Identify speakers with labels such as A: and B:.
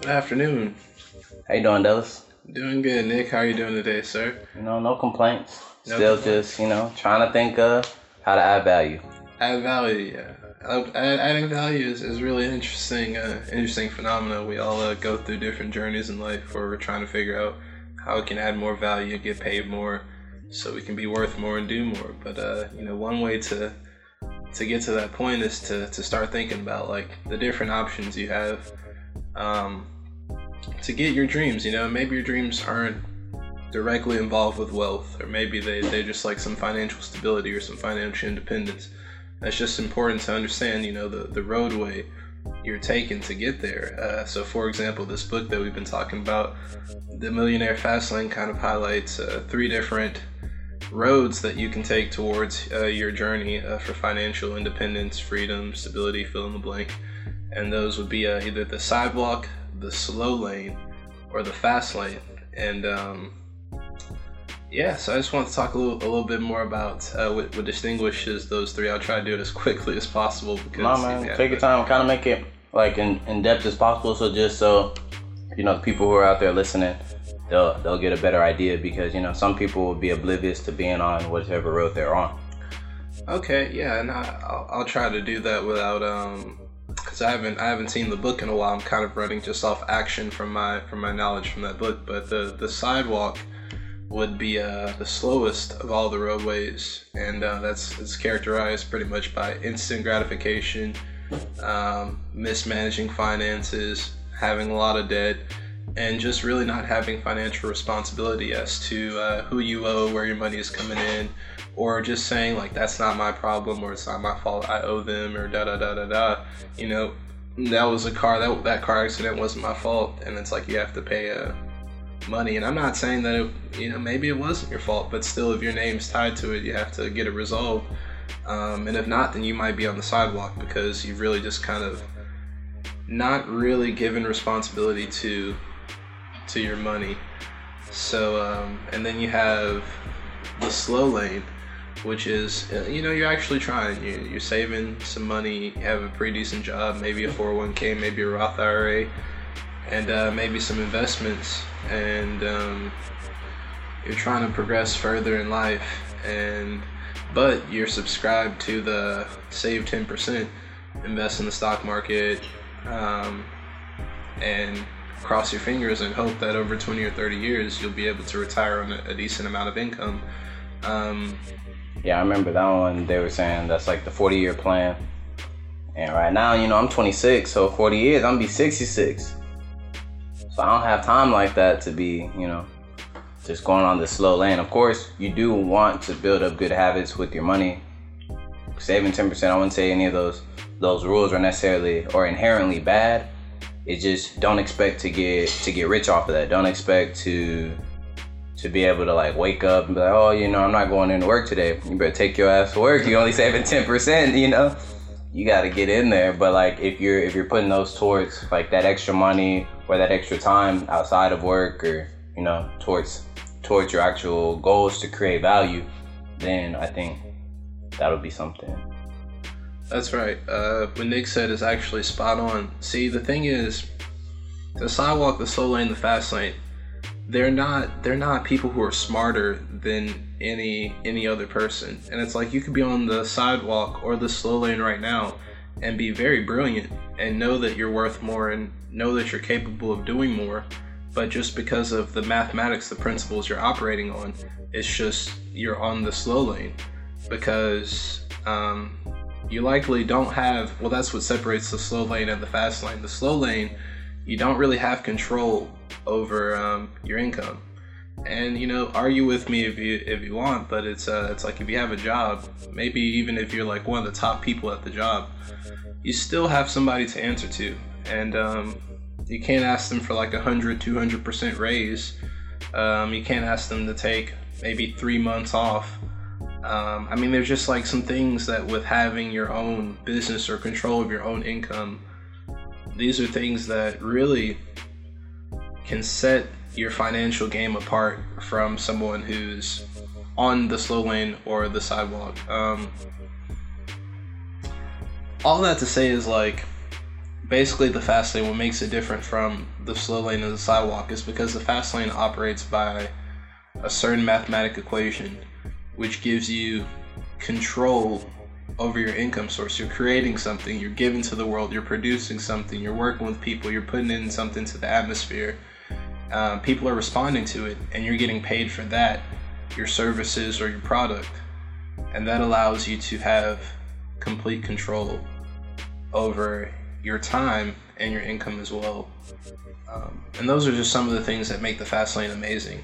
A: Good afternoon.
B: How you doing, Delles?
A: Doing good, Nic. How are you doing today, sir?
B: You know, no complaints.
A: No
B: Still
A: complaints.
B: just, you know, trying to think of how to add value.
A: Add value, yeah. Add- add- Adding value is, is really interesting, uh, interesting phenomenon. We all uh, go through different journeys in life where we're trying to figure out how we can add more value, get paid more, so we can be worth more and do more. But uh, you know, one way to to get to that point is to, to start thinking about like the different options you have um, to get your dreams. You know, maybe your dreams aren't directly involved with wealth, or maybe they, they just like some financial stability or some financial independence. That's just important to understand, you know, the, the roadway you're taking to get there. Uh, so, for example, this book that we've been talking about, The Millionaire Fastlane, kind of highlights uh, three different roads that you can take towards uh, your journey uh, for financial independence, freedom, stability, fill in the blank. And those would be uh, either the sidewalk, the slow lane, or the fast lane. And um, yeah, so I just want to talk a little, a little bit more about uh, what, what distinguishes those three. I'll try to do it as quickly as possible because
B: Nah, man,
A: yeah,
B: take your time. Kind of make it like in, in depth as possible. So just so you know, the people who are out there listening, they'll they'll get a better idea because you know some people will be oblivious to being on whichever road they're on.
A: Okay, yeah, and I, I'll, I'll try to do that without um, because I haven't I haven't seen the book in a while. I'm kind of running just off action from my from my knowledge from that book. But the the sidewalk would be uh, the slowest of all the roadways, and uh, that's it's characterized pretty much by instant gratification, um, mismanaging finances, having a lot of debt, and just really not having financial responsibility as to uh, who you owe, where your money is coming in, or just saying like that's not my problem or it's not my fault, I owe them, or da da da da da. You know, that was a car that that car accident wasn't my fault, and it's like you have to pay uh, money. And I'm not saying that it, you know maybe it wasn't your fault, but still, if your name's tied to it, you have to get it resolved. Um, and if not, then you might be on the sidewalk because you've really just kind of not really given responsibility to to your money. So, um, and then you have the slow lane, which is, uh, you know, you're actually trying. You, you're saving some money, you have a pretty decent job, maybe a 401k, maybe a Roth IRA, and uh, maybe some investments. And um, you're trying to progress further in life. And, but you're subscribed to the save 10%, invest in the stock market, um, and cross your fingers and hope that over 20 or 30 years you'll be able to retire on a, decent amount of income. Um,
B: Yeah, I remember that one. They were saying that's like the 40 year plan. And right now, you know, I'm 26, so 40 years, I'm gonna be 66. So I don't have time like that to be, you know, just going on the slow lane. Of course, you do want to build up good habits with your money. Saving 10%, I wouldn't say any of those those rules are necessarily or inherently bad. It just don't expect to get to get rich off of that. Don't expect to to be able to like wake up and be like, oh, you know, I'm not going into work today. You better take your ass to work. You only saving ten percent, you know. You got to get in there. But like, if you're if you're putting those towards like that extra money or that extra time outside of work, or you know, towards towards your actual goals to create value, then I think that'll be something.
A: That's right. Uh, what Nic said is actually spot on. See, the thing is, the sidewalk, the slow lane, the fast lane, they're not they're not people who are smarter than any any other person. And it's like you could be on the sidewalk or the slow lane right now and be very brilliant and know that you're worth more and know that you're capable of doing more. But just because of the mathematics, the principles you're operating on, it's just you're on the slow lane because um, you likely don't have well that's what separates the slow lane and the fast lane. The slow lane you don't really have control over um, your income. And you know argue with me if you if you want but it's uh it's like if you have a job maybe even if you're like one of the top people at the job you still have somebody to answer to. And um, you can't ask them for like a hundred 200 percent raise. Um, you can't ask them to take maybe three months off um, I mean, there's just like some things that with having your own business or control of your own income, these are things that really can set your financial game apart from someone who's on the slow lane or the sidewalk. Um, all that to say is like basically the fast lane what makes it different from the slow lane and the sidewalk is because the fast lane operates by a certain mathematic equation which gives you control over your income source you're creating something you're giving to the world you're producing something you're working with people you're putting in something to the atmosphere um, people are responding to it and you're getting paid for that your services or your product and that allows you to have complete control over your time and your income as well. Um, and those are just some of the things that make the fast lane amazing.